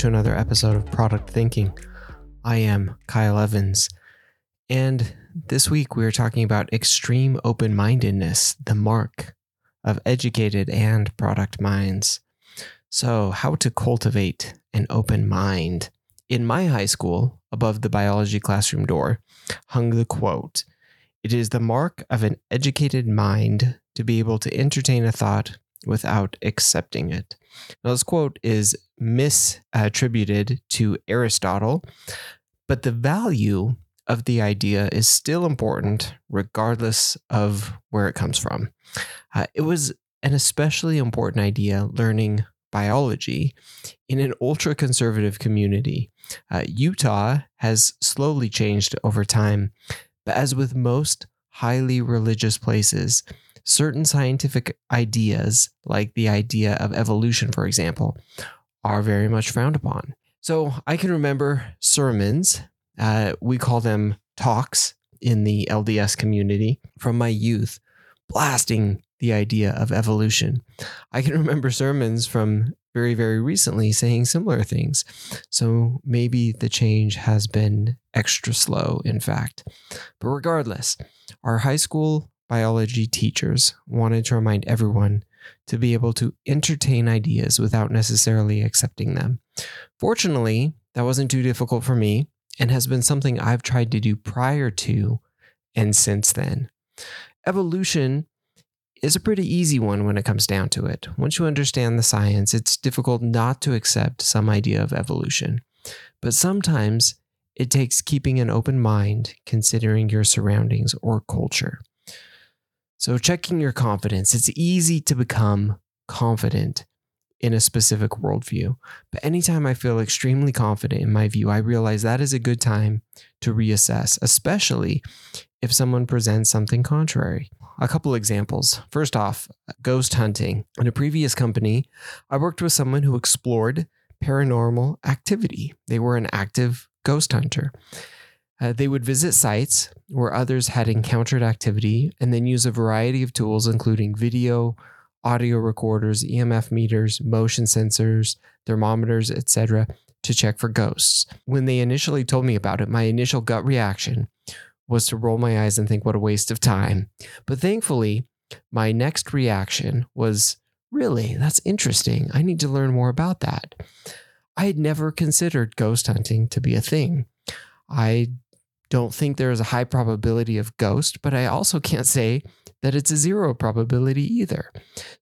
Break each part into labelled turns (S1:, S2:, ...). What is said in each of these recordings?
S1: to another episode of Product Thinking. I am Kyle Evans, and this week we are talking about extreme open mindedness, the mark of educated and product minds. So, how to cultivate an open mind. In my high school, above the biology classroom door, hung the quote It is the mark of an educated mind to be able to entertain a thought without accepting it. Now, this quote is misattributed to Aristotle, but the value of the idea is still important regardless of where it comes from. Uh, it was an especially important idea learning biology in an ultra conservative community. Uh, Utah has slowly changed over time, but as with most highly religious places, certain scientific ideas, like the idea of evolution, for example, are very much frowned upon. So I can remember sermons, uh, we call them talks in the LDS community from my youth, blasting the idea of evolution. I can remember sermons from very, very recently saying similar things. So maybe the change has been extra slow, in fact. But regardless, our high school biology teachers wanted to remind everyone to be able to entertain ideas without necessarily accepting them. Fortunately, that wasn't too difficult for me and has been something I've tried to do prior to and since then. Evolution is a pretty easy one when it comes down to it. Once you understand the science, it's difficult not to accept some idea of evolution. But sometimes it takes keeping an open mind, considering your surroundings or culture. So, checking your confidence. It's easy to become confident in a specific worldview. But anytime I feel extremely confident in my view, I realize that is a good time to reassess, especially if someone presents something contrary. A couple examples. First off, ghost hunting. In a previous company, I worked with someone who explored paranormal activity. They were an active ghost hunter. Uh, they would visit sites where others had encountered activity and then use a variety of tools, including video, audio recorders, EMF meters, motion sensors, thermometers, etc., to check for ghosts. When they initially told me about it, my initial gut reaction was to roll my eyes and think, what a waste of time. But thankfully, my next reaction was, really, that's interesting. I need to learn more about that. I had never considered ghost hunting to be a thing. I don't think there is a high probability of ghost, but I also can't say that it's a zero probability either.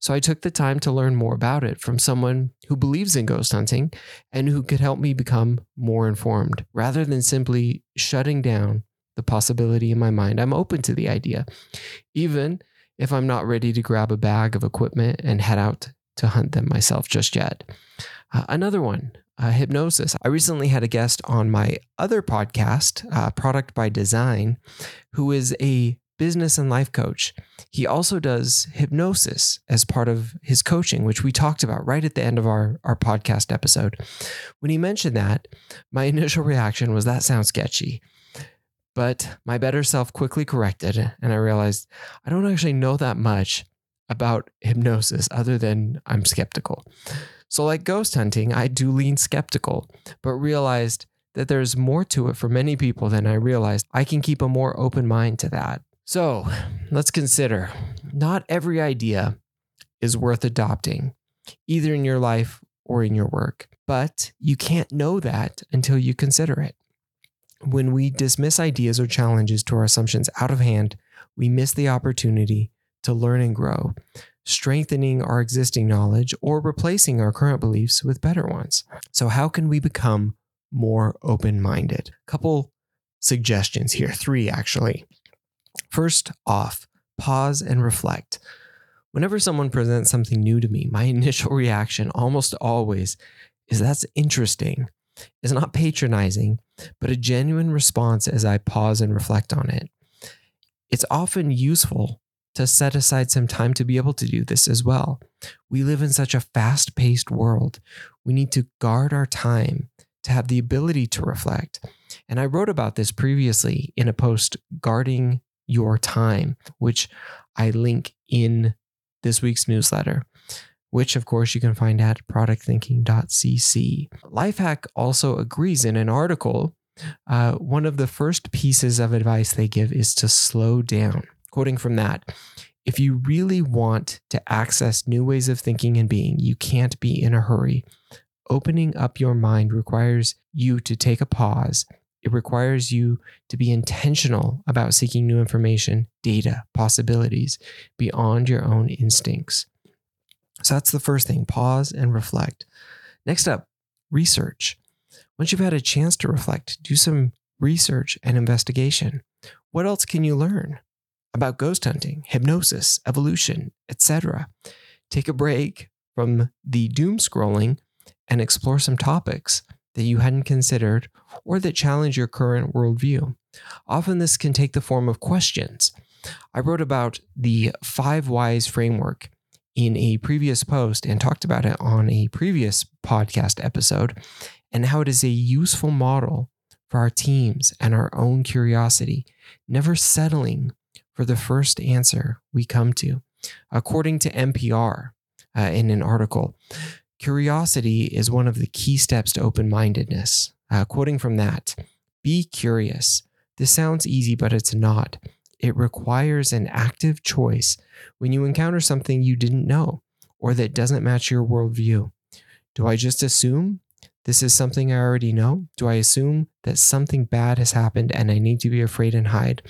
S1: So I took the time to learn more about it from someone who believes in ghost hunting and who could help me become more informed rather than simply shutting down the possibility in my mind. I'm open to the idea, even if I'm not ready to grab a bag of equipment and head out to hunt them myself just yet. Uh, another one uh, hypnosis. I recently had a guest on my other podcast, uh, Product by Design, who is a business and life coach. He also does hypnosis as part of his coaching, which we talked about right at the end of our, our podcast episode. When he mentioned that, my initial reaction was that sounds sketchy. But my better self quickly corrected, and I realized I don't actually know that much about hypnosis other than I'm skeptical. So, like ghost hunting, I do lean skeptical, but realized that there's more to it for many people than I realized. I can keep a more open mind to that. So, let's consider not every idea is worth adopting, either in your life or in your work, but you can't know that until you consider it. When we dismiss ideas or challenges to our assumptions out of hand, we miss the opportunity to learn and grow strengthening our existing knowledge, or replacing our current beliefs with better ones. So, how can we become more open minded? Couple suggestions here, three actually. First off, pause and reflect. Whenever someone presents something new to me, my initial reaction almost always is that's interesting. It's not patronizing, but a genuine response as I pause and reflect on it. It's often useful to set aside some time to be able to do this as well. We live in such a fast paced world. We need to guard our time to have the ability to reflect. And I wrote about this previously in a post, Guarding Your Time, which I link in this week's newsletter. which of course you can find at productthinking.cc. Lifehack also agrees in an article. Uh, one of the first pieces of advice they give is to slow down. Quoting from that, if you really want to access new ways of thinking and being, you can't be in a hurry. Opening up your mind requires you to take a pause. It requires you to be intentional about seeking new information, data, possibilities beyond your own instincts. So that's the first thing pause and reflect. Next up, research. Once you've had a chance to reflect, do some research and investigation. What else can you learn about ghost hunting, hypnosis, evolution, etc.? Take a break from the doom scrolling and explore some topics that you hadn't considered or that challenge your current worldview. Often this can take the form of questions. I wrote about the five whys framework in a previous post and talked about it on a previous podcast episode and how it is a useful model for our teams and our own curiosity, never settling for the first answer we come to. According to NPR, uh, in an article, curiosity is one of the key steps to open mindedness. Uh, quoting from that, be curious. This sounds easy, but it's not. It requires an active choice when you encounter something you didn't know or that doesn't match your worldview. Do I just assume this is something I already know? Do I assume that something bad has happened and I need to be afraid and hide?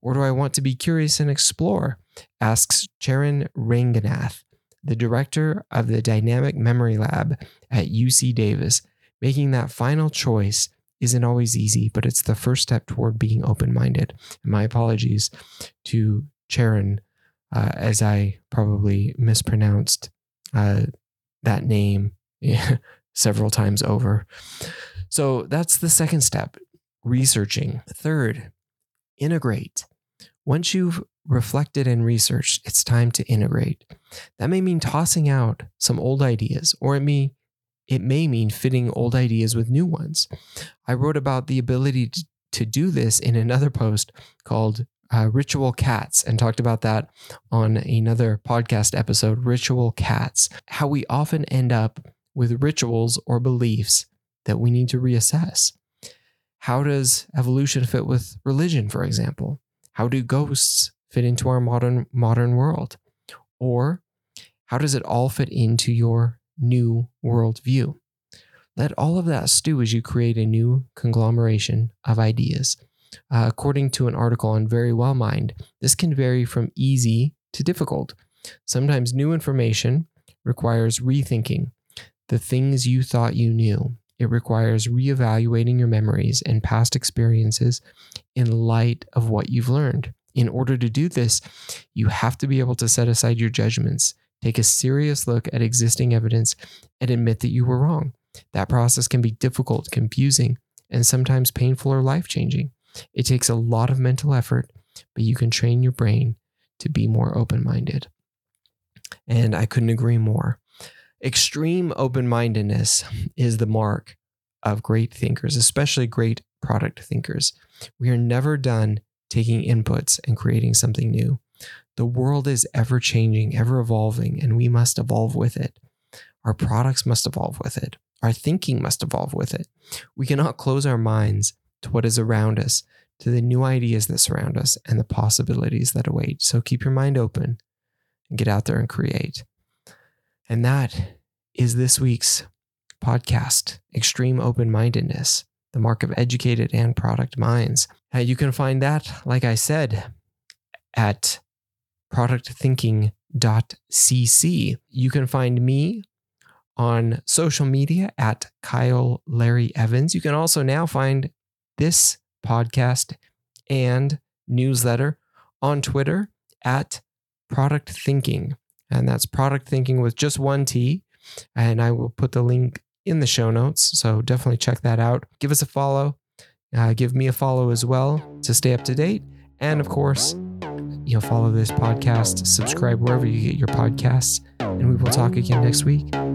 S1: Or do I want to be curious and explore? Asks Charan Ranganath, the director of the Dynamic Memory Lab at UC Davis. Making that final choice isn't always easy, but it's the first step toward being open minded. My apologies to Charan, uh, as I probably mispronounced uh, that name several times over. So that's the second step researching. Third, integrate. Once you've reflected and researched, it's time to integrate. That may mean tossing out some old ideas, or it may it may mean fitting old ideas with new ones. I wrote about the ability to, to do this in another post called uh, Ritual Cats and talked about that on another podcast episode, Ritual Cats, how we often end up with rituals or beliefs that we need to reassess. How does evolution fit with religion, for example? How do ghosts fit into our modern modern world? Or how does it all fit into your new worldview. Let all of that stew as you create a new conglomeration of ideas. Uh, according to an article on Very Well Mind, this can vary from easy to difficult. Sometimes new information requires rethinking the things you thought you knew. It requires reevaluating your memories and past experiences in light of what you've learned. In order to do this, you have to be able to set aside your judgments Take a serious look at existing evidence and admit that you were wrong. That process can be difficult, confusing, and sometimes painful or life changing. It takes a lot of mental effort, but you can train your brain to be more open minded. And I couldn't agree more. Extreme open mindedness is the mark of great thinkers, especially great product thinkers. We are never done taking inputs and creating something new. The world is ever changing, ever evolving, and we must evolve with it. Our products must evolve with it. Our thinking must evolve with it. We cannot close our minds to what is around us, to the new ideas that surround us, and the possibilities that await. So keep your mind open and get out there and create. And that is this week's podcast Extreme Open Mindedness, the mark of educated and product minds. Uh, you can find that, like I said, at productthinking.cc. You can find me on social media at Kyle Larry Evans. You can also now find this podcast and newsletter on Twitter at Product Thinking. And that's Product Thinking with just one T. And I will put the link in the show notes. So definitely check that out. Give us a follow. Uh, give me a follow as well to stay up to date. And of course, you know, follow this podcast, subscribe wherever you get your podcasts, and we will talk again next week.